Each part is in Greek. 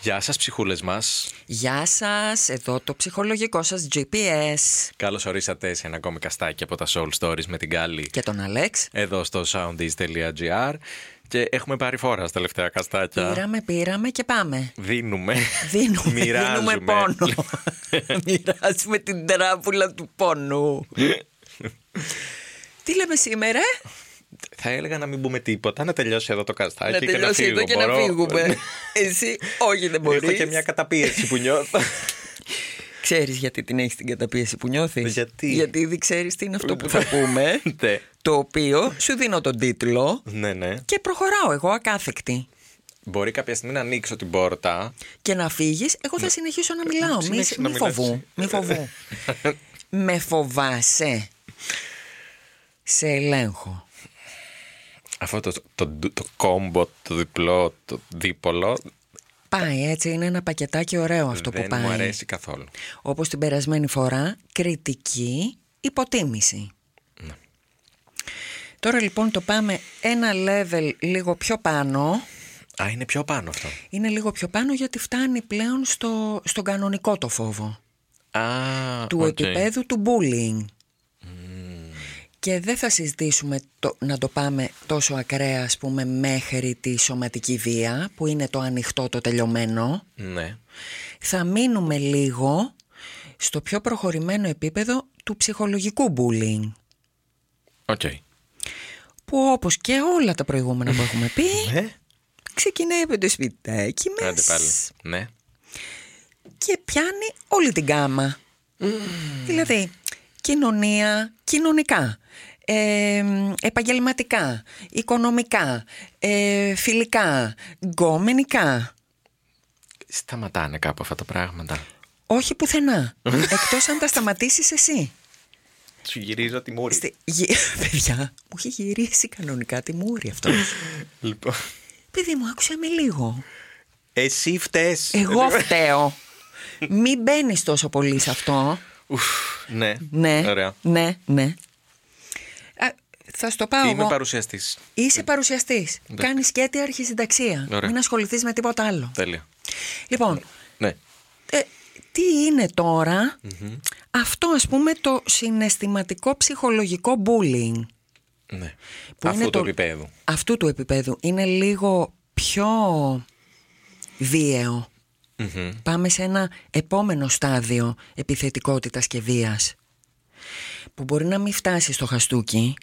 Γεια σας ψυχούλες μας. Γεια σας, εδώ το ψυχολογικό σας GPS Καλώς ορίσατε σε ένα ακόμη καστάκι από τα Soul Stories με την Κάλλη. και τον Αλέξ. Εδώ στο soundease.gr και έχουμε πάρει φόρα στα τελευταία καστάκια. Πήραμε, πήραμε και πάμε. Δίνουμε. Δίνουμε, Μοιράζουμε. δίνουμε πόνο. Μοιράζουμε την τράπουλα του πόνου. Τι λέμε σήμερα, Θα έλεγα να μην πούμε τίποτα, να τελειώσει εδώ το καστάκι να και τελειώσει να φύγω. εδώ και να Μπορώ; φύγουμε. Εσύ, όχι δεν Έχω μπορείς. και μια καταπίεση που νιώθω. Ξέρεις γιατί την έχεις την καταπίεση που νιώθεις; Γιατί; Γιατί ήδη ξέρεις τι είναι αυτό που θα πούμε. ναι. το οποίο σου δίνω τον τίτλο ναι, ναι. και προχωράω εγώ ακάθεκτη. Μπορεί κάποια στιγμή να ανοίξω την πόρτα. και να φύγεις, εγώ θα συνεχίσω να μιλάω. Μη, συνέχισε να μη μιλάς φοβού. εσύ. Μη φοβού. Με φοβάσαι. Σε ελέγχω. Αυτό το, το, το, το κόμπο, το διπλό, το δίπολο. Πάει έτσι, είναι ένα πακετάκι ωραίο αυτό δεν που πάει. μου αρέσει καθόλου. Όπως την περασμένη φορά, κριτική υποτίμηση. Ναι. Τώρα λοιπόν το πάμε ένα level λίγο πιο πάνω. Α, είναι πιο πάνω αυτό. Είναι λίγο πιο πάνω γιατί φτάνει πλέον στο, στον κανονικό το φόβο. Α, του οκ. επίπεδου του bullying. Και δεν θα συζητήσουμε το, να το πάμε τόσο ακραία ας πούμε μέχρι τη σωματική βία που είναι το ανοιχτό το τελειωμένο. Ναι. Θα μείνουμε λίγο στο πιο προχωρημένο επίπεδο του ψυχολογικού bullying. Οκ. Που όπως και όλα τα προηγούμενα που έχουμε πει Ναι. ξεκινάει από το σπιτάκι μας Άντε πάλι. Ναι. και πιάνει όλη την γκάμα. Δηλαδή, κοινωνία, κοινωνικά, ε, επαγγελματικά, οικονομικά, ε, φιλικά, γκομενικά. Σταματάνε κάπου αυτά τα πράγματα. Όχι πουθενά. Εκτός αν τα σταματήσεις εσύ. Σου γυρίζω τη μούρη. Στη- γε- Παιδιά, μου έχει γυρίσει κανονικά τη μούρη αυτό. Λοιπόν. Παιδί μου, άκουσα με λίγο. Εσύ φταίς. Εγώ φταίω. Μην μπαίνεις τόσο πολύ σε αυτό. Ουφ, ναι. Ναι, Ωραία. ναι, ναι. Α, θα στο πάω Είμαι εγώ. παρουσιαστής. Είσαι παρουσιαστής. Κάνεις σκέτη αρχισυνταξία. Ωραία. Μην ασχοληθείς με τίποτα άλλο. Τέλεια. Λοιπόν, Ναι. ε, τι είναι τώρα αυτό ας πούμε το συναισθηματικό ψυχολογικό bullying; ναι. Που Αφού είναι το το- επίπεδου. Αυτού του επίπεδου είναι λίγο πιο βίαιο. Μμμ. Πάμε σε ένα επόμενο στάδιο επιθετικότητας και βίας που μπορεί να μην φτάσει στο χαστούκι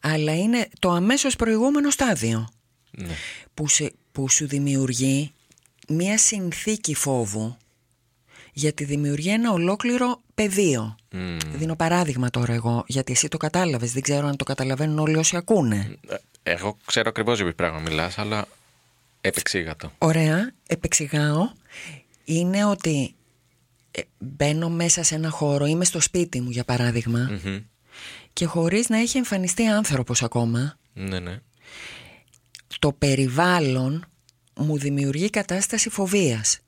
αλλά είναι το αμέσως προηγούμενο στάδιο Ναι. που, σε- που σου δημιουργεί μία συνθήκη φόβου γιατί δημιουργεί ένα ολόκληρο πεδίο. Μμ. Δίνω παράδειγμα τώρα εγώ, γιατί εσύ το κατάλαβες, δεν ξέρω αν το καταλαβαίνουν όλοι όσοι ακούνε. Ε, Εγώ ξέρω ακριβώς για ποιο πράγμα μιλάς, αλλά επεξήγα το. Ωραία, επεξηγάω, είναι ότι ε, μπαίνω μέσα σε ένα χώρο, είμαι στο σπίτι μου για παράδειγμα Μμμ. Και χωρίς να έχει εμφανιστεί άνθρωπος ακόμα, Ναι, ναι. το περιβάλλον μου δημιουργεί κατάσταση φοβίας.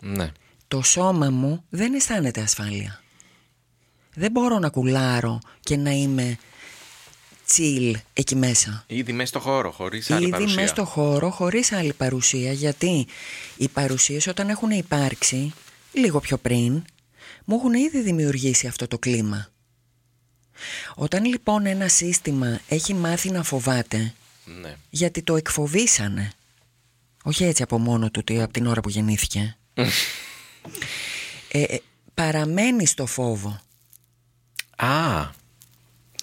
Ναι. Το σώμα μου δεν αισθάνεται ασφάλεια. Δεν μπορώ να κουλάρω και να είμαι chill εκεί μέσα. Ήδη μέσα στο χώρο, χωρίς άλλη Ήδη παρουσία. μέσα στο χώρο χωρίς άλλη παρουσία γιατί οι παρουσίες όταν έχουν υπάρξει λίγο πιο πριν μου έχουν ήδη δημιουργήσει αυτό το κλίμα. Όταν λοιπόν ένα σύστημα έχει μάθει να φοβάται Ναι. γιατί το εκφοβήσανε όχι έτσι από μόνο του τι- από την ώρα που γεννήθηκε ε, ε, παραμένει στο φόβο Α.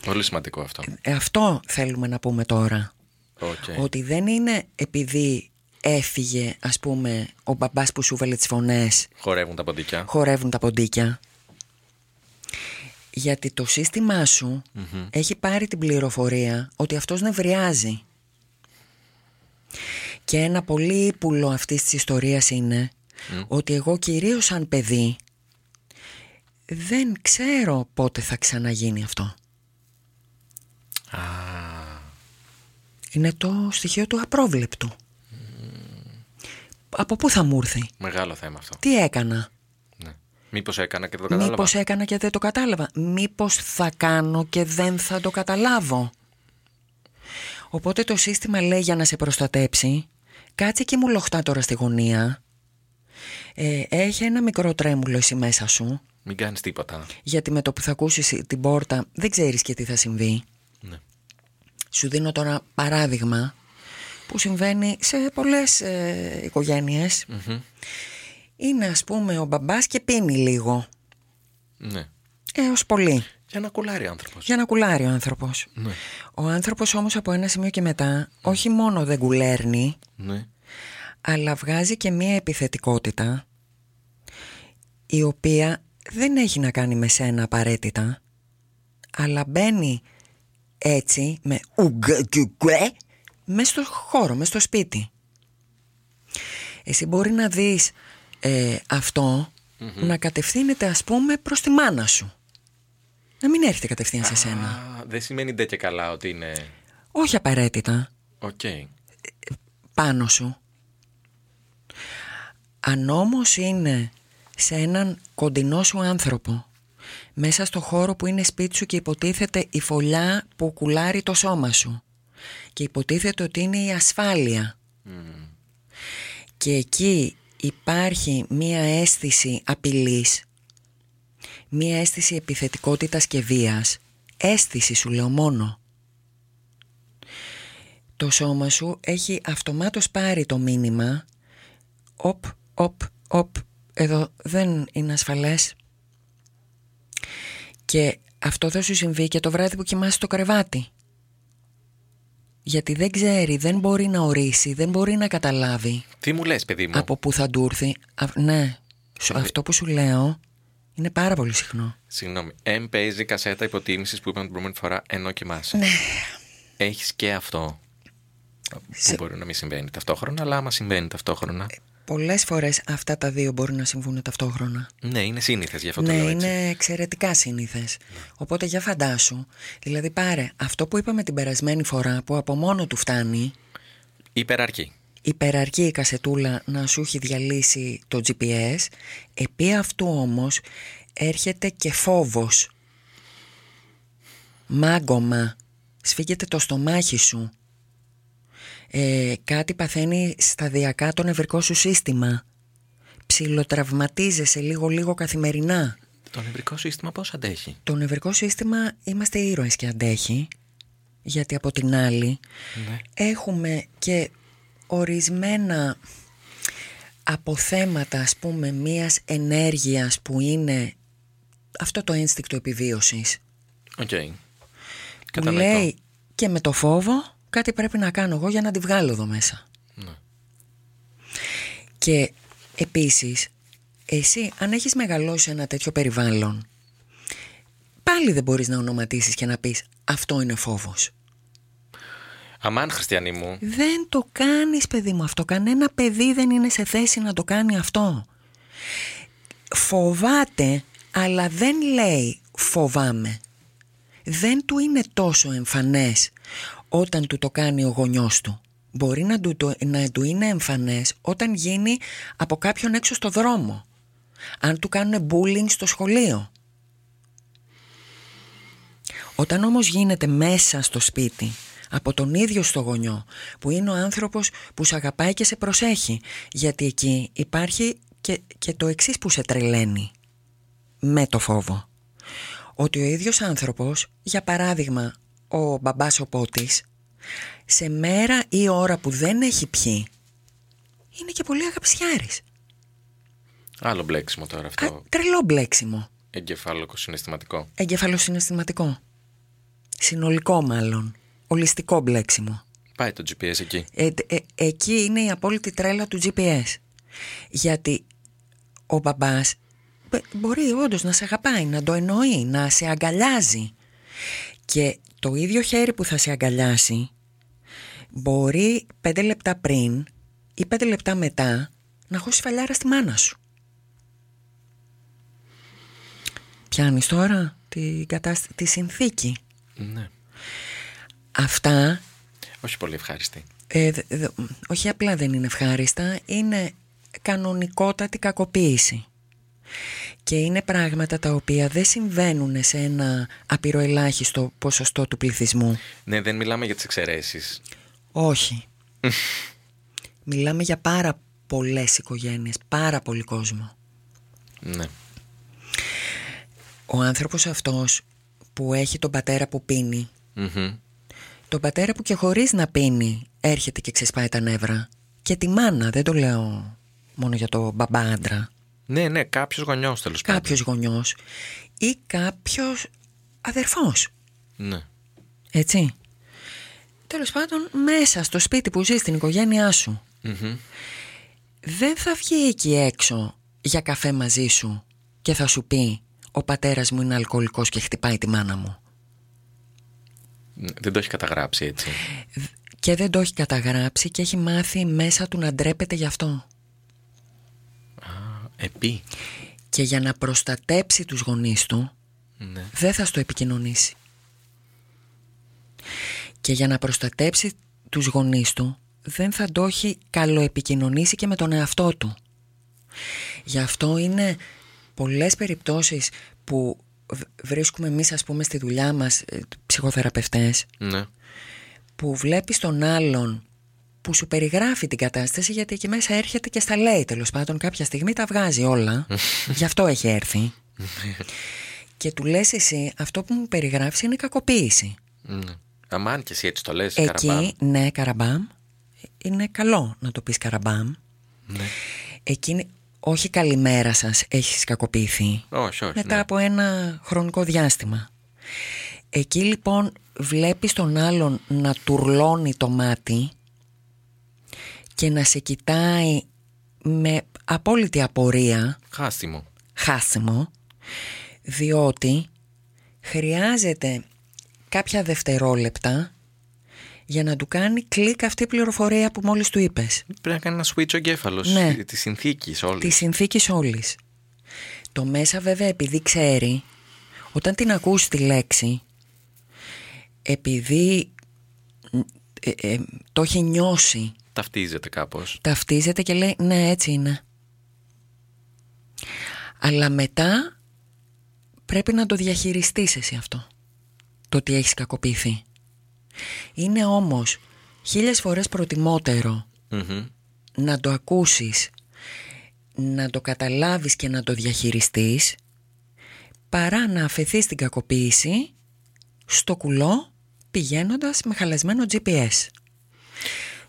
Πολύ σημαντικό αυτό. Ε, αυτό θέλουμε να πούμε τώρα Οκ. ότι δεν είναι επειδή έφυγε ας πούμε ο μπαμπάς που σου βάλε τις φωνές Χορεύουν τα ποντίκια. χορεύουν τα ποντίκια γιατί το σύστημά σου έχει πάρει την πληροφορία ότι αυτός νευριάζει και ένα πολύ ύπουλο αυτής της ιστορίας είναι ότι εγώ κυρίως σαν παιδί δεν ξέρω πότε θα ξαναγίνει αυτό. Α, Είναι το στοιχείο του απρόβλεπτου. Από πού θα μου έρθει; Μεγάλο θέμα αυτό. Τι έκανα; Ναι. Μήπως έκανα και δεν το κατάλαβα. Μήπως έκανα και δεν το κατάλαβα. Μήπως θα κάνω και δεν θα το καταλάβω. Οπότε το σύστημα λέει για να σε προστατέψει Κάτσε και μου λοχτά τώρα στη γωνία ε, Έχει ένα μικρό τρέμουλο εσύ μέσα σου Μην κάνεις τίποτα. Γιατί με το που θα ακούσεις την πόρτα Δεν ξέρεις και τι θα συμβεί Ναι. Σου δίνω τώρα παράδειγμα Που συμβαίνει σε πολλές ε, οικογένειες Μμμ. Είναι ας πούμε ο μπαμπάς και πίνει λίγο Ναι. Έως πολύ Για να κουλάρει άνθρωπος. Για να κουλάρει ο άνθρωπος Ναι. Ο άνθρωπος όμως από ένα σημείο και μετά Όχι μόνο δεν κουλέρνει Ναι. αλλά βγάζει και μία επιθετικότητα η οποία δεν έχει να κάνει με σένα απαραίτητα αλλά μπαίνει έτσι με ουγκ-γκ-γκ, μες στο χώρο, μες στο σπίτι. Εσύ μπορεί να δεις ε, αυτό να κατευθύνεται ας πούμε προς τη μάνα σου. Να μην έρχεται κατευθείαν σε σένα. Α, δεν σημαίνει ντε και καλά ότι είναι... Όχι απαραίτητα. Οκ. πάνω σου. Αν όμως είναι σε έναν κοντινό σου άνθρωπο, μέσα στο χώρο που είναι σπίτι σου και υποτίθεται η φωλιά που κουλάρει το σώμα σου και υποτίθεται ότι είναι η ασφάλεια και εκεί υπάρχει μία αίσθηση απειλής, μία αίσθηση επιθετικότητας και βίας, αίσθηση σου λέω μόνο, το σώμα σου έχει αυτομάτως πάρει το μήνυμα «Οπ, οπ, οπ, εδώ δεν είναι ασφαλές». Και αυτό θα σου συμβεί και το βράδυ που κοιμάσαι στο κρεβάτι. Γιατί δεν ξέρει, δεν μπορεί να ορίσει, δεν μπορεί να καταλάβει Τι μου λες παιδί μου; από πού θα του έρθει. Α, ναι, σου- αυτό που σου λέω είναι πάρα πολύ συχνό. Συγγνώμη. Εμ παίζει κασέτα υποτίμησης που είπαμε την προηγούμενη φορά ενώ κοιμάσαι. Ναι. Έχεις και αυτό. Που μπορεί να μην συμβαίνει ταυτόχρονα, αλλά άμα συμβαίνει ταυτόχρονα. Πολλές φορές αυτά τα δύο μπορούν να συμβούν ταυτόχρονα. Ναι, είναι σύνηθες γι' αυτό το Ναι, λέω έτσι. είναι εξαιρετικά σύνηθες. Οπότε για φαντάσου, δηλαδή πάρε αυτό που είπαμε την περασμένη φορά που από μόνο του φτάνει, Υπεραρκή. υπεραρκεί η κασετούλα να σου έχει διαλύσει το GPS, επί αυτού όμως έρχεται και φόβος. Μάγκωμα, σφίγγεται το στομάχι σου. Ε, κάτι παθαίνει σταδιακά το νευρικό σου σύστημα. Ψιλοτραυματίζεσαι λίγο-λίγο καθημερινά. Το νευρικό σύστημα πώς αντέχει; Το νευρικό σύστημα είμαστε ήρωες και αντέχει γιατί από την άλλη Ναι. έχουμε και ορισμένα αποθέματα ας πούμε μίας ενέργειας που είναι αυτό το ένστικτο επιβίωσης Οκ. που Κατανοητό. λέει και με το φόβο κάτι πρέπει να κάνω εγώ για να τη βγάλω εδώ μέσα Ναι. και επίσης εσύ αν έχεις μεγαλώσει σε ένα τέτοιο περιβάλλον πάλι δεν μπορείς να ονοματίσεις και να πεις αυτό είναι φόβος Αμάν, Χριστιανή μου. Δεν το κάνεις παιδί μου αυτό. Κανένα παιδί δεν είναι σε θέση να το κάνει αυτό. Φοβάται, αλλά δεν λέει φοβάμαι. Δεν του είναι τόσο εμφανές όταν του το κάνει ο γονιός του. Μπορεί να του, το, να του είναι εμφανές όταν γίνει από κάποιον έξω στο δρόμο. Αν του κάνουν bullying στο σχολείο. Όταν όμως γίνεται μέσα στο σπίτι από τον ίδιο στο γονιό που είναι ο άνθρωπος που σε αγαπάει και σε προσέχει γιατί εκεί υπάρχει και, και το εξής που σε τρελαίνει με το φόβο ότι ο ίδιος άνθρωπος για παράδειγμα ο μπαμπάς ο πότης σε μέρα ή ώρα που δεν έχει πιει είναι και πολύ αγαπησιάρης Άλλο μπλέξιμο τώρα Α, αυτό. τρελό μπλέξιμο Εγκεφάλοκο συναισθηματικό. εγκεφαλοσυναισθηματικό συνολικό μάλλον ολιστικό μπλέξιμο Πάει το GPS εκεί. Ε, ε, εκεί είναι η απόλυτη τρέλα του GPS. Γιατί ο μπαμπάς μπ- μπορεί όντως να σε αγαπάει, να το εννοεί, να σε αγκαλιάζει. Και το ίδιο χέρι που θα σε αγκαλιάσει μπορεί πέντε λεπτά πριν ή πέντε λεπτά μετά να χώσει φαλιάρα στη μάνα σου. Πιάνεις τώρα τη, κατάστη- τη συνθήκη; Ναι. Αυτά Όχι πολύ ευχάριστη. Ε, δε- δε- όχι απλά δεν είναι ευχάριστα, είναι κανονικότατη κακοποίηση. Και είναι πράγματα τα οποία δεν συμβαίνουν σε ένα απειροελάχιστο ποσοστό του πληθυσμού. Ναι, δεν μιλάμε για τις εξαιρέσεις. Όχι. Μιλάμε για πάρα πολλές οικογένειες, πάρα πολύ κόσμο. Ναι. Ο άνθρωπος αυτός που έχει τον πατέρα που πίνει, Μμμ. τον πατέρα που και χωρίς να πίνει έρχεται και ξεσπάει τα νεύρα και τη μάνα, δεν το λέω μόνο για το μπαμπά άντρα, Ναι, ναι, κάποιος γονιός τέλος πάντων. κάποιος γονιός ή κάποιος αδερφός, Ναι. έτσι. Τέλος πάντων, μέσα στο σπίτι που ζει στην οικογένειά σου, Μμμ. δεν θα βγει εκεί έξω για καφέ μαζί σου και θα σου πει «Ο πατέρας μου είναι αλκοολικός και χτυπάει τη μάνα μου». Ναι, Δεν το έχει καταγράψει έτσι. Και δεν το έχει καταγράψει και έχει μάθει μέσα του να ντρέπεται γι' αυτό. Επί. Και για να προστατέψει τους γονείς του Ναι. δεν θα στο επικοινωνήσει. Και για να προστατέψει τους γονείς του δεν θα το έχει καλοεπικοινωνήσει και με τον εαυτό του. Γι' αυτό είναι πολλές περιπτώσεις που β- βρίσκουμε εμείς ας πούμε στη δουλειά μας ε, ψυχοθεραπευτές Ναι. που βλέπεις τον άλλον που σου περιγράφει την κατάσταση γιατί εκεί μέσα έρχεται και στα λέει τέλος πάντων κάποια στιγμή τα βγάζει όλα γι' αυτό έχει έρθει και του λες εσύ αυτό που μου περιγράφεις είναι κακοποίηση ναι. Αμάν και εσύ έτσι το λες, εκεί καραμπάμ. ναι καραμπάμ είναι καλό να το πεις καραμπάμ Ναι. εκεί είναι- όχι καλημέρα σας έχεις κακοποιηθεί Όχι, όχι. μετά ναι. από ένα χρονικό διάστημα. Εκεί λοιπόν βλέπεις τον άλλον να τουρλώνει το μάτι και να σε κοιτάει με απόλυτη απορία, Χάστιμο. χάσιμο, διότι χρειάζεται κάποια δευτερόλεπτα για να του κάνει κλικ αυτή η πληροφορία που μόλις του είπες. Πρέπει να κάνει ένα switch ο εγκέφαλος Ναι. της συνθήκης όλης. Της συνθήκης όλης. Το μέσα βέβαια επειδή ξέρει, όταν την ακούσει τη λέξη, επειδή ε, ε, το έχει νιώσει, Ταυτίζεται κάπως. ταυτίζεται και λέει ναι έτσι είναι. Αλλά μετά πρέπει να το διαχειριστείς εσύ αυτό, το ότι έχεις κακοποιηθεί. Είναι όμως χίλιες φορές προτιμότερο να το ακούσεις, να το καταλάβεις και να το διαχειριστείς παρά να αφαιθείς την κακοποίηση στο κουλό πηγαίνοντας με χαλασμένο GPS.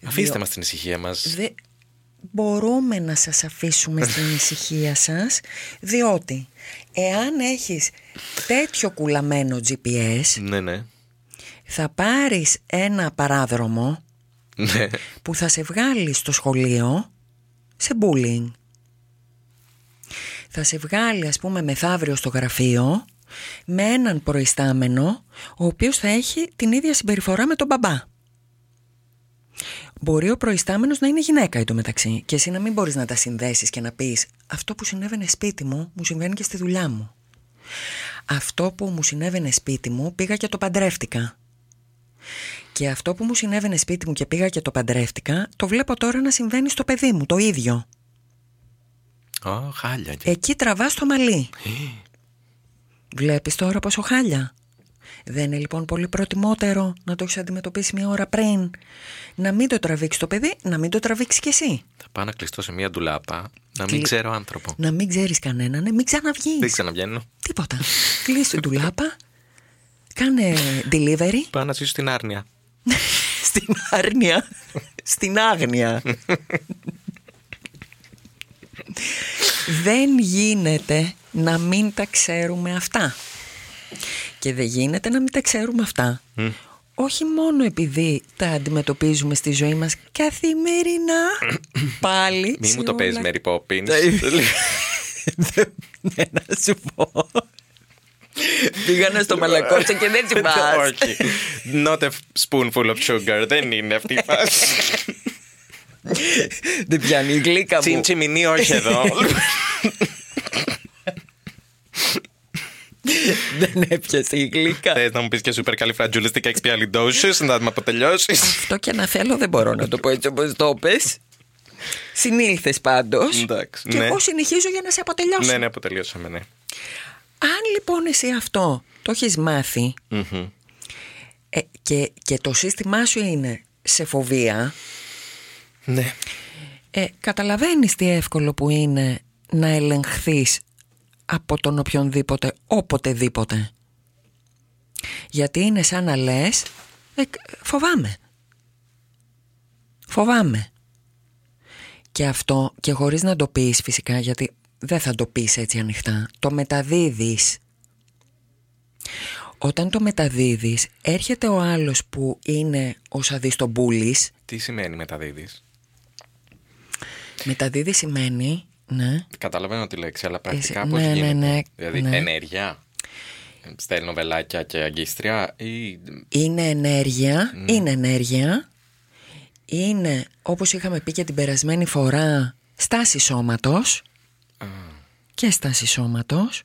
Αφήστε μας την ησυχία μας. Δε... Μπορούμε να σας αφήσουμε στην ησυχία σας διότι εάν έχεις τέτοιο κουλαμένο GPS Ναι, ναι. θα πάρεις ένα παράδρομο ναι. που θα σε βγάλει στο σχολείο σε bullying. Θα σε βγάλει ας πούμε μεθαύριο στο γραφείο με έναν προϊστάμενο ο οποίος θα έχει την ίδια συμπεριφορά με τον μπαμπά. Μπορεί ο προϊστάμενος να είναι γυναίκα εντωμεταξύ και εσύ να μην μπορείς να τα συνδέσεις και να πεις αυτό που συνέβαινε σπίτι μου μου συμβαίνει και στη δουλειά μου. Αυτό που μου συνέβαινε σπίτι μου πήγα και το παντρεύτηκα. Και αυτό που μου συνέβαινε σπίτι μου και πήγα και το παντρεύτηκα, το βλέπω τώρα να συμβαίνει στο παιδί μου, το ίδιο. Ω, χάλια. και- Εκεί τραβάς το μαλλί. Βλέπεις τώρα πόσο χάλια. Δεν είναι λοιπόν πολύ προτιμότερο να το έχεις αντιμετωπίσει μια ώρα πριν, να μην το τραβήξεις το παιδί, να μην το τραβήξεις κι εσύ. Θα πάω να κλειστώ σε μια ντουλάπα. Να μην Κλει- ξέρω άνθρωπο. Να μην ξέρεις κανέναν, ναι, μην ξαναβγείς. Δεν ξαναβγαίνω. Τίποτα. Κλείσει την τουλάπα, κάνε delivery Πάω να ζήσω στην άρνοια. στην άρνοια, στην άγνοια. δεν γίνεται να μην τα ξέρουμε αυτά. Και δεν γίνεται να μην τα ξέρουμε αυτά. Όχι μόνο επειδή τα αντιμετωπίζουμε στη ζωή μας καθημερινά πάλι. Μη σε μου το παίζει, όλα- Mary Poppins. Τα ίδια. Ναι, να σου πω. Πήγανε στο μαλακότσα και δεν τσιμπάς. Όχι. Not a spoonful of sugar. Δεν είναι αυτή η φάση. Δεν πιάνει η γλύκα μου. Τσιντσιμινί, όχι εδώ. Δεν έπιασε η γλύκα. Θες να μου πεις και super califragilistic expialidocious να με αποτελειώσει; Αυτό και να θέλω δεν μπορώ να το πω έτσι όπως το πες. Συνήλθες πάντως. Εντάξει, Και ναι. εγώ συνεχίζω για να σε αποτελειώσω. ναι, ναι, αποτελειώσαμε, ναι. Αν λοιπόν εσύ αυτό το έχεις μάθει Μμμ. ε, και, και το σύστημά σου είναι σε φοβία, Ναι. ε, καταλαβαίνεις τι εύκολο που είναι να ελεγχθείς από τον οποιονδήποτε, οποτεδήποτε. Γιατί είναι σαν να λες, ε, φοβάμαι. Φοβάμαι. Και αυτό, και χωρίς να το πεις φυσικά, γιατί δεν θα το πεις έτσι ανοιχτά, το μεταδίδεις. Όταν το μεταδίδεις, έρχεται ο άλλος που είναι ο σαδιστομπούλης. Τι σημαίνει μεταδίδεις; Μεταδίδεις σημαίνει, ναι, Καταλαβαίνω τη λέξη, αλλά πρακτικά Εσύ- πώς ναι, ναι, γίνεται; ναι, δηλαδή, ναι. ενέργεια. Στέλνω βελάκια και αγκίστρια ή. είναι ενέργεια, είναι ενέργεια, είναι όπως είχαμε πει και την περασμένη φορά στάση σώματος και στάση σώματος.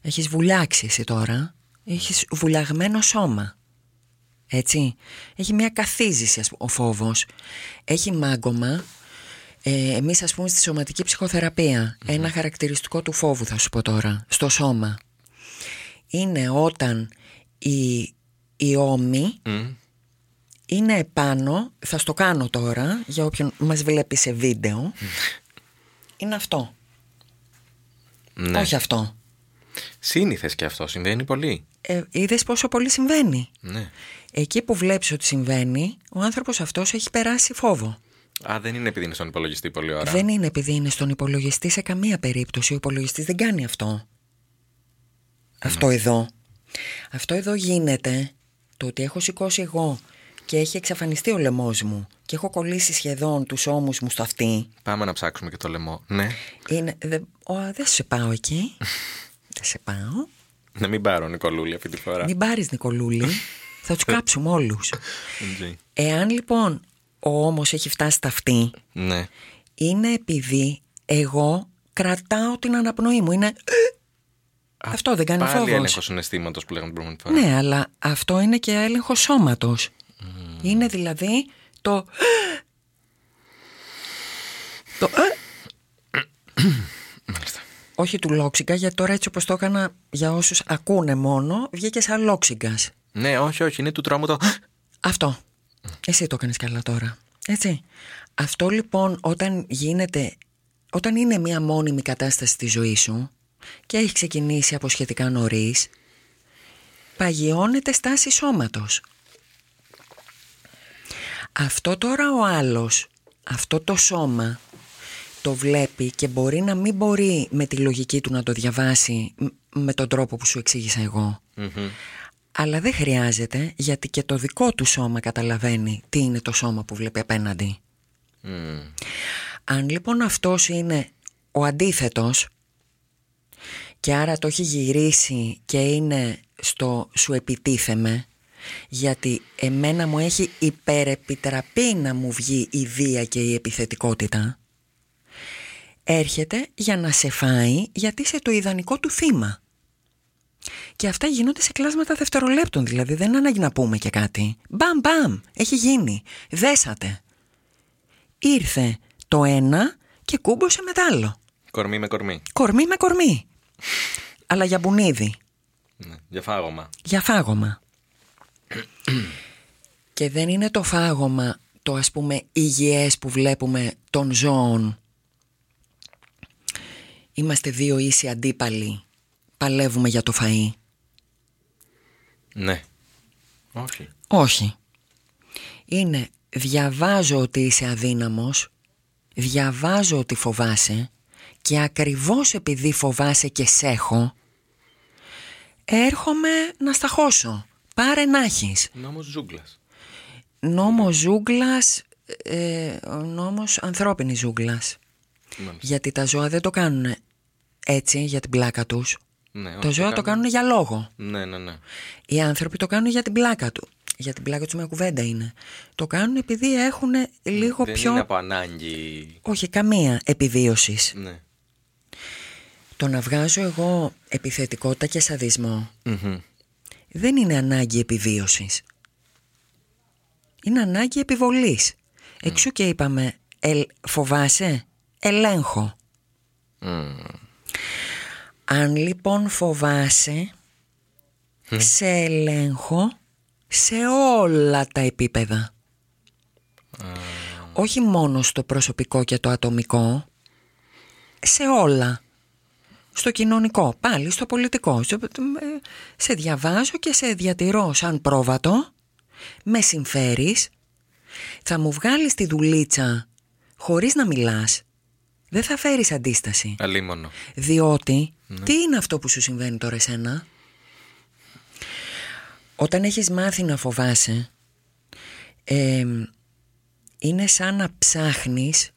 Έχεις βουλιάξει εσύ τώρα, έχεις βουλιαγμένο σώμα. Έτσι, έχει μια καθίζηση ας πούμε, ο φόβος, έχει μάγκωμα. Ε, εμείς ας πούμε στη σωματική ψυχοθεραπεία, ένα χαρακτηριστικό του φόβου θα σου πω τώρα, στο σώμα. Είναι όταν η, η ώμη Μμ. είναι επάνω, θα στο κάνω τώρα για όποιον μας βλέπει σε βίντεο. είναι αυτό, Ναι. όχι αυτό. Σύνηθες και αυτό συμβαίνει πολύ; Ε, είδες πόσο πολύ συμβαίνει; Ναι. Εκεί που βλέπεις ότι συμβαίνει, ο άνθρωπος αυτός έχει περάσει φόβο. Α, δεν είναι επειδή είναι στον υπολογιστή πολλή ώρα. Δεν είναι επειδή είναι στον υπολογιστή σε καμία περίπτωση. Ο υπολογιστής δεν κάνει αυτό. Αυτό εδώ. Αυτό εδώ γίνεται το ότι έχω σηκώσει εγώ και έχει εξαφανιστεί ο λαιμός μου και έχω κολλήσει σχεδόν τους ώμους μου στο αυτί. Πάμε να ψάξουμε και το λαιμό. Ναι. Είναι, δε, ο, δεν σε πάω εκεί. δεν σε πάω. Να μην πάρω Νικολούλη αυτή τη φορά. Μην πάρεις Νικολούλη. θα τους κάψουμε όλους. Οκ. Εάν λοιπόν ο ώμος έχει φτάσει στα αυτιά, Ναι. είναι επειδή εγώ κρατάω την αναπνοή μου. Είναι... Αυτό δεν κάνει Πάλι φόβος. έλεγχος συναισθήματος που λέγαμε την προηγούμενη φορά. Ναι, αλλά αυτό είναι και έλεγχος σώματος. Είναι δηλαδή το... το... Μάλιστα. Όχι του λόξιγκα, γιατί τώρα έτσι όπως το έκανα για όσους ακούνε μόνο, βγήκε σαν λόξιγκας. Ναι, όχι, όχι, είναι του τρόμου το. Αυτό. Εσύ το κάνεις καλά τώρα. Έτσι. Αυτό λοιπόν όταν γίνεται, όταν είναι μια μόνιμη κατάσταση στη ζωή σου και έχει ξεκινήσει από σχετικά νωρίς, παγιώνεται στάση σώματος. Αυτό τώρα ο άλλος, αυτό το σώμα το βλέπει και μπορεί να μην μπορεί με τη λογική του να το διαβάσει μ- με τον τρόπο που σου εξήγησα εγώ. Μμμ. Αλλά δεν χρειάζεται γιατί και το δικό του σώμα καταλαβαίνει τι είναι το σώμα που βλέπει απέναντι. Μμ. Αν λοιπόν αυτός είναι ο αντίθετος και άρα το έχει γυρίσει και είναι στο σου επιτίθεμαι γιατί εμένα μου έχει υπερεπιτραπεί να μου βγει η βία και η επιθετικότητα έρχεται για να σε φάει γιατί είσαι το ιδανικό του θύμα. Και αυτά γίνονται σε κλάσματα δευτερολέπτων, δηλαδή δεν είναι ανάγκη να πούμε και κάτι. Μπαμ, μπαμ, έχει γίνει. Δέσατε. Ήρθε το ένα και κούμπωσε με το άλλο. Κορμί με κορμί. Κορμί με κορμί. Αλλά για μπουνίδι, Ναι. Για φάγωμα. για φάγωμα. και δεν είναι το φάγωμα το ας πούμε υγιές που βλέπουμε των ζώων. Είμαστε δύο ίσοι αντίπαλοι. Παλεύουμε για το φαΐ. Ναι. Όχι. Όχι. Είναι διαβάζω ότι είσαι αδύναμος, διαβάζω ότι φοβάσαι και ακριβώς επειδή φοβάσαι και σ' έχω, έρχομαι να σταχώσω. Πάρε να έχεις. Νόμος ζούγκλας. Νόμος ζούγκλας, ε, ο νόμος ανθρώπινης ζούγκλας. Μάλιστα. Γιατί τα ζώα δεν το κάνουν έτσι για την πλάκα τους. Ναι, Τα όχι, ζώα το κάνουν για λόγο. Ναι, ναι, ναι. Οι άνθρωποι το κάνουν για την πλάκα του. Για την πλάκα τους μια κουβέντα είναι. Το κάνουν επειδή έχουν λίγο Δεν πιο. είναι από ανάγκη. Όχι, καμία επιβίωσης. Ναι. Το να βγάζω εγώ επιθετικότητα και σαδισμό Μμμ. δεν είναι ανάγκη επιβίωσης. Είναι ανάγκη επιβολής. Εξού και είπαμε, ελ, φοβάσαι, ελέγχω. Αν λοιπόν φοβάσαι, σε ελέγχω σε όλα τα επίπεδα. Όχι μόνο στο προσωπικό και το ατομικό, σε όλα. Στο κοινωνικό, πάλι στο πολιτικό. Στο- με- Σε διαβάζω και σε διατηρώ σαν πρόβατο, με συμφέρεις, θα μου βγάλεις τη δουλίτσα χωρίς να μιλάς, δεν θα φέρεις αντίσταση. Αλίμονο. Διότι, τι είναι αυτό που σου συμβαίνει τώρα εσένα; Όταν έχεις μάθει να φοβάσαι, ε, είναι σαν να ψάχνεις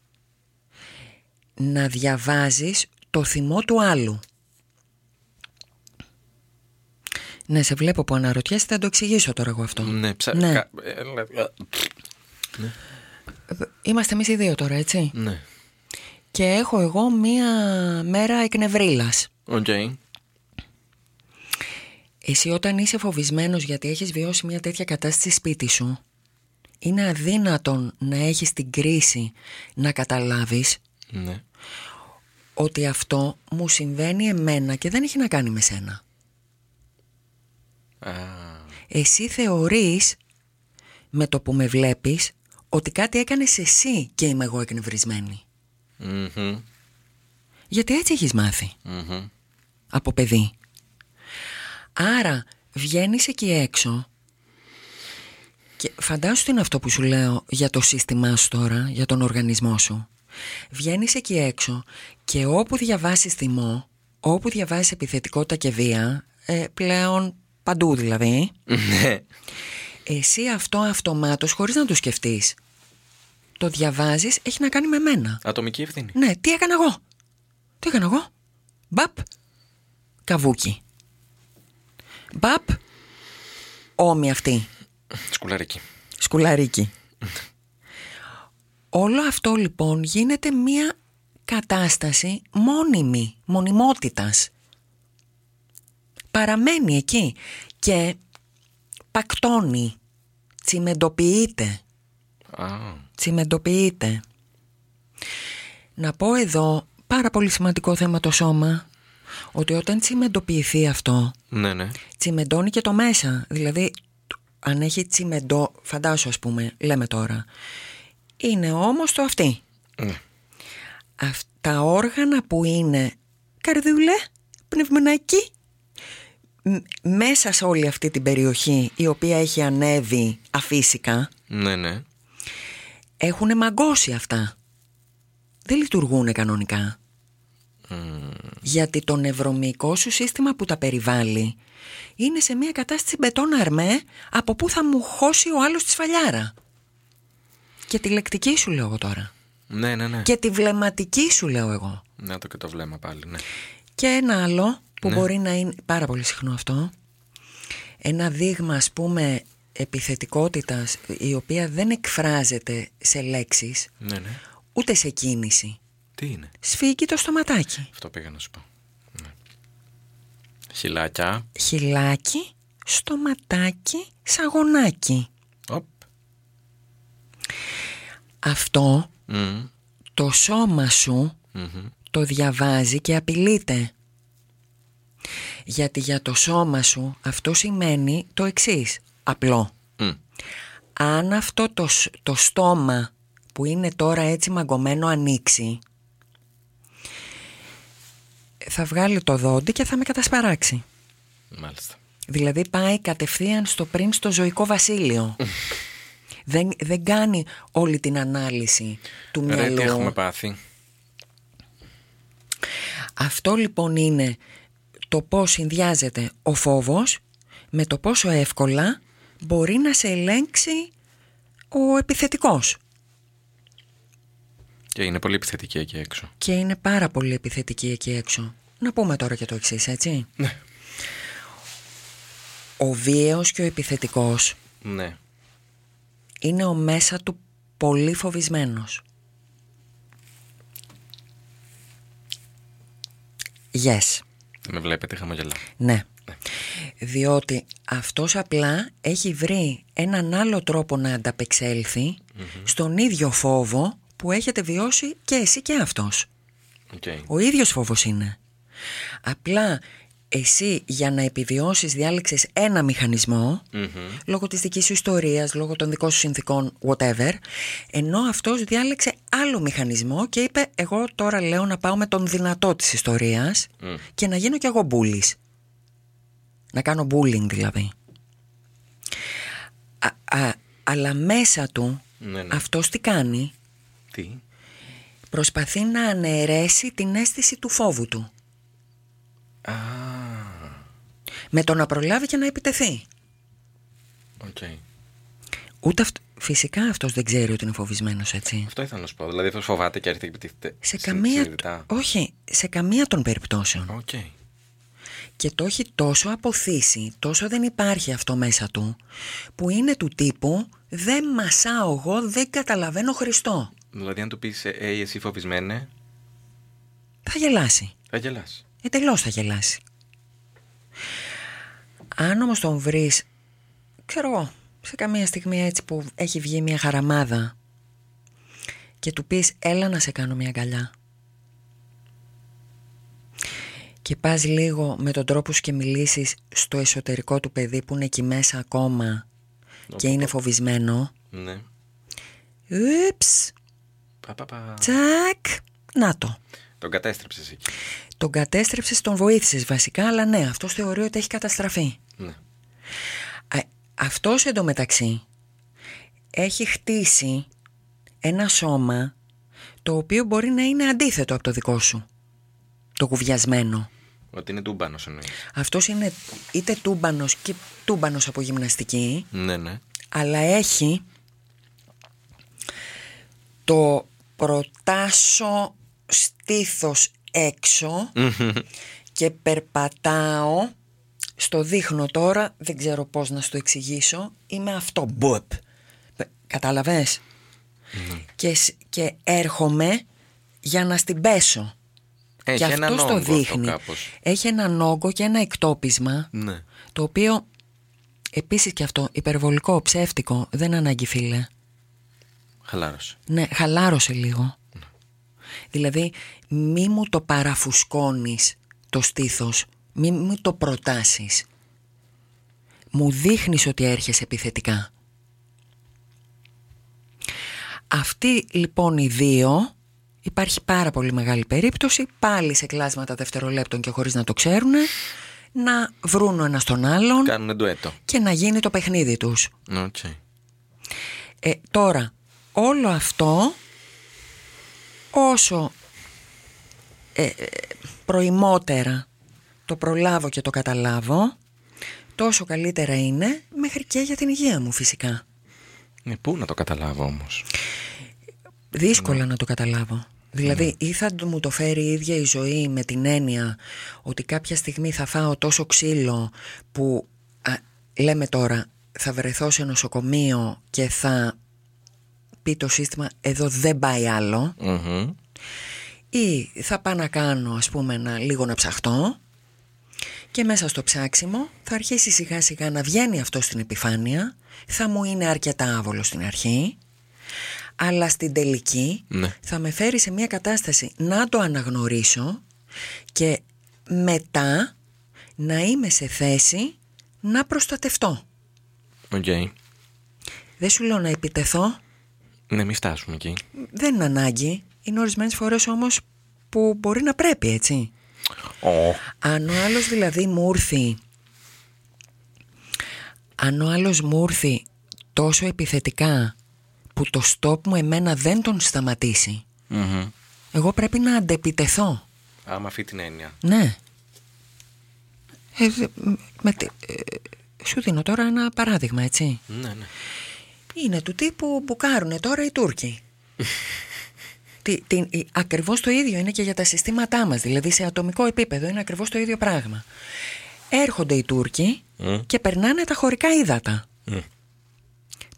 να διαβάζεις το θυμό του άλλου. Ναι, σε βλέπω που αναρωτιέσαι, θα το εξηγήσω τώρα εγώ αυτό. Ναι, ψα... Ναι. κα- ε, λα- α, Είμαστε εμείς οι δύο τώρα, έτσι; Ναι. Και έχω εγώ μία μέρα εκνευρίλας. Οκ. Εσύ όταν είσαι φοβισμένος γιατί έχεις βιώσει μια τέτοια κατάσταση σπίτι σου είναι αδύνατον να έχεις την κρίση να καταλάβεις Ναι. ότι αυτό μου συμβαίνει εμένα και δεν έχει να κάνει με σένα. Α, Εσύ θεωρείς με το που με βλέπεις ότι κάτι έκανες εσύ και είμαι εγώ εκνευρισμένη. Μμμ, Γιατί έτσι έχεις μάθει; Μμμ. από παιδί. Άρα βγαίνεις εκεί έξω και φαντάσου τι είναι αυτό που σου λέω για το σύστημά σου τώρα, για τον οργανισμό σου. Βγαίνεις εκεί έξω και όπου διαβάσεις θυμό, όπου διαβάσεις επιθετικότητα και βία, ε, πλέον παντού δηλαδή, Ναι. εσύ αυτό αυτομάτως χωρίς να το σκεφτείς. Το διαβάζεις, έχει να κάνει με μένα. Ατομική ευθύνη. Ναι, τι έκανα εγώ; Τι έκανα εγώ; Μπαπ. Καβούκι. Μπαπ. Όμοι αυτή. Σκουλαρίκι. Σκουλαρίκι. Όλο αυτό λοιπόν γίνεται μια κατάσταση μόνιμη, μονιμότητας. Παραμένει εκεί και πακτώνει, τσιμεντοποιείται Α, τσιμεντοποιείται. Να πω εδώ πάρα πολύ σημαντικό θέμα το σώμα ότι όταν τσιμεντοποιηθεί αυτό ναι, ναι. τσιμεντώνει και το μέσα δηλαδή αν έχει τσιμεντό φαντάσου ας πούμε λέμε τώρα είναι όμως το αυτή Ναι. Αυ- τα όργανα που είναι καρδιούλε, πνευμονάκι μ- μέσα σε όλη αυτή την περιοχή η οποία έχει ανέβει αφύσικα Ναι, ναι. Έχουν μαγκώσει αυτά. Δεν λειτουργούν κανονικά. Γιατί το νευρομυϊκό σου σύστημα που τα περιβάλλει είναι σε μια κατάσταση μπετόν αρμέ από πού θα μου χώσει ο άλλος τη σφαλιάρα. Και τη λεκτική σου λέω εγώ τώρα. Ναι, ναι, ναι. Και τη βλεμματική σου λέω εγώ. Να το και το βλέμμα πάλι, ναι. Και ένα άλλο που Ναι. μπορεί να είναι πάρα πολύ συχνό αυτό Ένα δείγμα ας πούμε επιθετικότητας η οποία δεν εκφράζεται σε λέξεις Ναι, ναι. ούτε σε κίνηση Τι είναι; Σφίγγει το στοματάκι Αυτό πήγα να σου πω. Ναι. Χιλάκια. Χιλάκι, στοματάκι, σαγονάκι Οπ. Αυτό Μμμ. το σώμα σου Μμμ. το διαβάζει και απειλείται Γιατί για το σώμα σου αυτό σημαίνει το εξής Απλό Μμ. αν αυτό το, σ- το στόμα που είναι τώρα έτσι μαγκωμένο ανοίξει θα βγάλει το δόντι και θα με κατασπαράξει. Μάλιστα. Δηλαδή πάει κατευθείαν στο πριν στο ζωικό βασίλειο. δεν, δεν κάνει όλη την ανάλυση του Ρε, τι μυαλού. έχουμε πάθει. Αυτό λοιπόν είναι το πώς συνδυάζεται ο φόβος με το πόσο εύκολα μπορεί να σε ελέγξει ο επιθετικός. Και είναι πολύ επιθετική εκεί έξω. Και είναι πάρα πολύ επιθετική εκεί έξω. Να πούμε τώρα και το εξής, έτσι. Ναι. Ο βίαιος και ο επιθετικός Ναι. είναι ο μέσα του πολύ φοβισμένος. Yes. Με βλέπετε, χαμογελά. Ναι. Διότι αυτός απλά έχει βρει έναν άλλο τρόπο να ανταπεξέλθει στον ίδιο φόβο που έχετε βιώσει και εσύ και αυτός. Οκ. Ο ίδιος φόβος είναι. Απλά εσύ για να επιβιώσεις διάλεξες ένα μηχανισμό Μμμ. λόγω της δικής σου ιστορίας, λόγω των δικών σου συνθήκων, whatever, ενώ αυτός διάλεξε άλλο μηχανισμό και είπε εγώ τώρα λέω να πάω με τον δυνατό της ιστορίας Μμ. και να γίνω κι εγώ μπούλης. Να κάνω bullying δηλαδή. Α, α, αλλά μέσα του Ναι, ναι. αυτός τι κάνει, Τι; προσπαθεί να αναιρέσει την αίσθηση του φόβου του. Α, Με το να προλάβει και να επιτεθεί. οκ. Ούτε αυτ... Φυσικά αυτός δεν ξέρει ότι είναι φοβισμένος έτσι. Αυτό ήθελα να σου πω. Δηλαδή, αυτός φοβάται και έρχεται και επιτίθεται. Σε συν- καμία... συνειδητά. Όχι, σε καμία των περιπτώσεων. Οκ. Και το έχει τόσο απωθήσει, τόσο δεν υπάρχει αυτό μέσα του, που είναι του τύπου δεν μασάω εγώ, δεν καταλαβαίνω Χριστό. Δηλαδή, αν του πεις, Ε, εσύ φοβισμένε, Θα γελάσει. θα γελάσει. Εντελώς θα γελάσει. Αν όμως τον βρεις, ξέρω εγώ, σε καμία στιγμή έτσι που έχει βγει μια χαραμάδα και του πεις έλα να σε κάνω μια αγκαλιά και πας λίγο με τον τρόπο σου και μιλήσεις στο εσωτερικό του παιδί που είναι εκεί μέσα ακόμα και είναι φοβισμένο; Ναι. Ούψ, Πα, πα, πα. τσακ, να το Τον κατέστρεψες εκεί. Τον κατέστρεψες, τον βοήθησες βασικά, αλλά ναι, αυτός θεωρεί ότι έχει καταστραφεί. Ναι. Α, αυτός εντωμεταξύ έχει χτίσει ένα σώμα το οποίο μπορεί να είναι αντίθετο από το δικό σου. Το κουβιασμένο. Ότι είναι τούμπανος εννοείς. Αυτός είναι είτε τούμπανος και τούμπανος από γυμναστική, Ναι, ναι. αλλά έχει το προτάσω στήθος έξω και περπατάω στο δείχνω τώρα δεν ξέρω πως να σου το εξηγήσω είμαι αυτό μπουπ κατάλαβες; Και, σ- και έρχομαι για να στην πέσω Έχει και έναν αυτό το όγκο αυτό δείχνει κάπως. έχει έναν όγκο και ένα εκτόπισμα Ναι. το οποίο επίσης και αυτό υπερβολικό, ψεύτικο δεν ανάγκη φίλε Χαλάρωσε. ναι, χαλάρωσε λίγο. Δηλαδή, μη μου το παραφουσκώνεις το στήθος, μη μου το προτάσσεις. Μου δείχνεις ότι έρχεσαι επιθετικά. Αυτοί λοιπόν οι δύο, υπάρχει πάρα πολύ μεγάλη περίπτωση, πάλι σε κλάσματα δευτερολέπτων και χωρίς να το ξέρουν, να βρουν ο ένας τον άλλον Κάνουν ντουέτο. και να γίνει το παιχνίδι τους. Οκ. Ε, τώρα, όλο αυτό όσο ε, ε, προημότερα το προλάβω και το καταλάβω, τόσο καλύτερα είναι μέχρι και για την υγεία μου φυσικά. Ναι, πού να το καταλάβω όμως; Δύσκολα να το καταλάβω. Δηλαδή ή θα μου το φέρει η ίδια η ζωή με την έννοια ότι κάποια στιγμή θα φάω τόσο ξύλο που α, λέμε τώρα θα βρεθώ σε νοσοκομείο και θα πει το σύστημα εδώ δεν πάει άλλο ή θα πάω να κάνω ας πούμε ένα, λίγο να ψαχτώ και μέσα στο ψάξιμο θα αρχίσει σιγά σιγά να βγαίνει αυτό στην επιφάνεια θα μου είναι αρκετά άβολο στην αρχή αλλά στην τελική Ναι. θα με φέρει σε μια κατάσταση να το αναγνωρίσω και μετά να είμαι σε θέση να προστατευτώ. Οκ. Δεν σου λέω να επιτεθώ, Ναι, μην φτάσουμε εκεί. δεν είναι ανάγκη. Είναι ορισμένες φορές όμως που μπορεί να πρέπει έτσι. Ω. Αν ο άλλος δηλαδή μου έρθει Αν ο άλλος μου έρθει τόσο επιθετικά που το stop μου εμένα δεν τον σταματήσει Μμμ. εγώ πρέπει να αντεπιτεθώ Άμα αυτή την έννοια. Ναι ε, δε- με, τι- ε, Σου δίνω τώρα ένα παράδειγμα έτσι Ναι, ναι. Είναι του τύπου μπουκάρουνε τώρα οι Τούρκοι τι, τι, η- ακριβώς το ίδιο είναι και για τα συστήματά μας Δηλαδή σε ατομικό επίπεδο είναι ακριβώς το ίδιο πράγμα Έρχονται οι Τούρκοι Μμ. και περνάνε τα χωρικά ύδατα Μμ.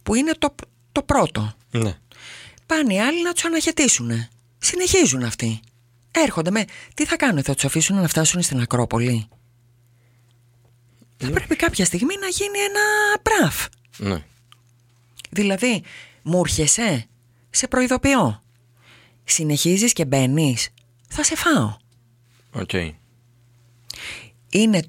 Που είναι το, το πρώτο Ναι. Πάνε οι άλλοι να τους αναχαιτίσουν Συνεχίζουν αυτοί Έρχονται με. Τι θα κάνουν, θα τους αφήσουν να φτάσουν στην Ακρόπολη; Θα πρέπει κάποια στιγμή να γίνει ένα πραφ. Ναι. Δηλαδή, μου έρχεσαι, σε προειδοποιώ. Συνεχίζεις και μπαίνεις, θα σε φάω. Οκ. Είναι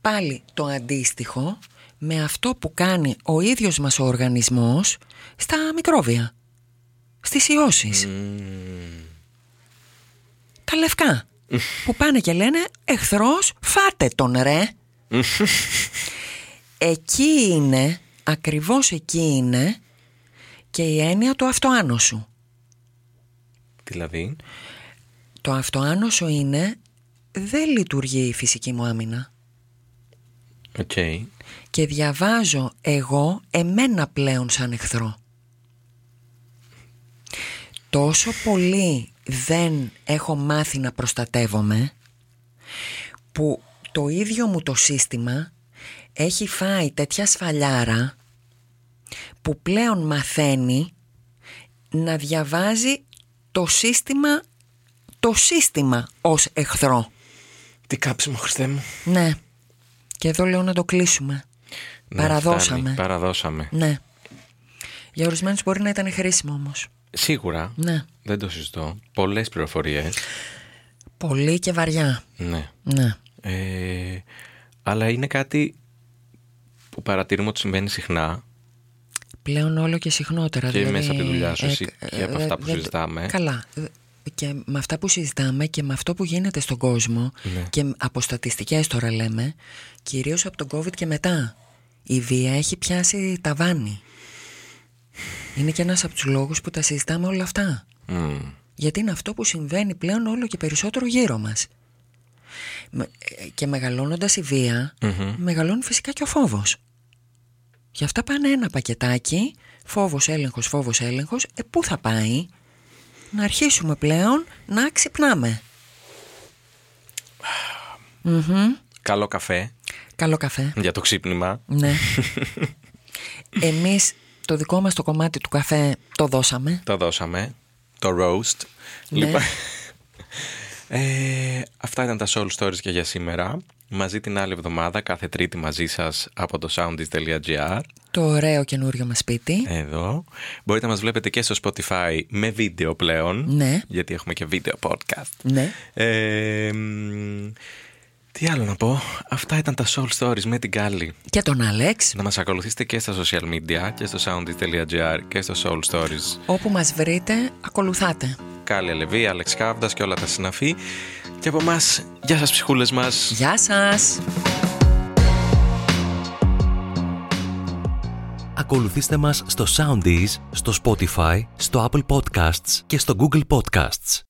πάλι το αντίστοιχο με αυτό που κάνει ο ίδιος μας ο οργανισμός στα μικρόβια, στις ιώσεις. Τα λευκά που πάνε και λένε εχθρός φάτε τον ρε. εκεί είναι, ακριβώς εκεί είναι και η έννοια του αυτοάνωσου. Δηλαδή; Το αυτοάνωσο είναι δεν λειτουργεί η φυσική μου άμυνα. Οκ. Και διαβάζω εγώ εμένα πλέον σαν εχθρό. Τόσο πολύ δεν έχω μάθει να προστατεύομαι που το ίδιο μου το σύστημα έχει φάει τέτοια σφαλιάρα που πλέον μαθαίνει να διαβάζει το σύστημα το σύστημα ως εχθρό. Τι κάψιμο, Χριστέ μου. Ναι. Και εδώ λέω να το κλείσουμε. Ναι, Παραδώσαμε. φτάνει. Παραδώσαμε. Ναι. Για ορισμένους μπορεί να ήταν χρήσιμο όμως. Σίγουρα. Ναι. Δεν το συζητώ. Πολλές πληροφορίες. Πολύ και βαριά. Ναι. Ναι. Ε, αλλά είναι κάτι που παρατηρούμε ότι συμβαίνει συχνά Πλέον όλο και συχνότερα. Και δηλαδή, μέσα από τη δουλειά σου, ε, εσύ, ε, και από ε, αυτά που δεν- συζητάμε. Καλά. Ε, Και με αυτά που συζητάμε και με αυτό που γίνεται στον κόσμο Ναι. και από στατιστικές τώρα λέμε, κυρίως από τον COVID και μετά, η βία έχει πιάσει ταβάνι. Είναι και ένας από τους λόγους που τα συζητάμε όλα αυτά. Μμ. Γιατί είναι αυτό που συμβαίνει πλέον όλο και περισσότερο γύρω μας. Με- ε, Και μεγαλώνοντας η βία, μεγαλώνει φυσικά και ο φόβος. Γι' αυτά πάνε ένα πακετάκι, φόβος, έλεγχος, φόβος, έλεγχος. Ε, πού θα πάει; Να αρχίσουμε πλέον να ξυπνάμε. Μμμ. Καλό καφέ Καλό καφέ. για το ξύπνημα. Ναι. Εμείς το δικό μας το κομμάτι του καφέ το δώσαμε. Το δώσαμε. Το roast. Ναι. Λοιπόν, ε, αυτά ήταν τα Soul Stories και για σήμερα. Μαζί την άλλη εβδομάδα, κάθε Τρίτη μαζί σας από το soundis.gr. Το ωραίο καινούριο μας σπίτι. Εδώ. Μπορείτε να μας βλέπετε και στο Spotify με βίντεο πλέον. Ναι. Γιατί έχουμε και βίντεο podcast. Ναι. Ε, μ, τι άλλο να πω; Αυτά ήταν τα Soul Stories με την Κάλλη. Και τον Άλεξ. Να μας ακολουθήσετε και στα social media και στο soundis.gr και στο Soul Stories. Όπου μας βρείτε, ακολουθάτε. Κάλλη Αλεβή, Άλεξ Κάβδας και όλα τα συναφή. Και από εμάς, γεια σας ψυχούλες μας. Γεια σας! Ακολουθήστε μας στο Soundees, στο Spotify, στο Apple Podcasts και στο Google Podcasts.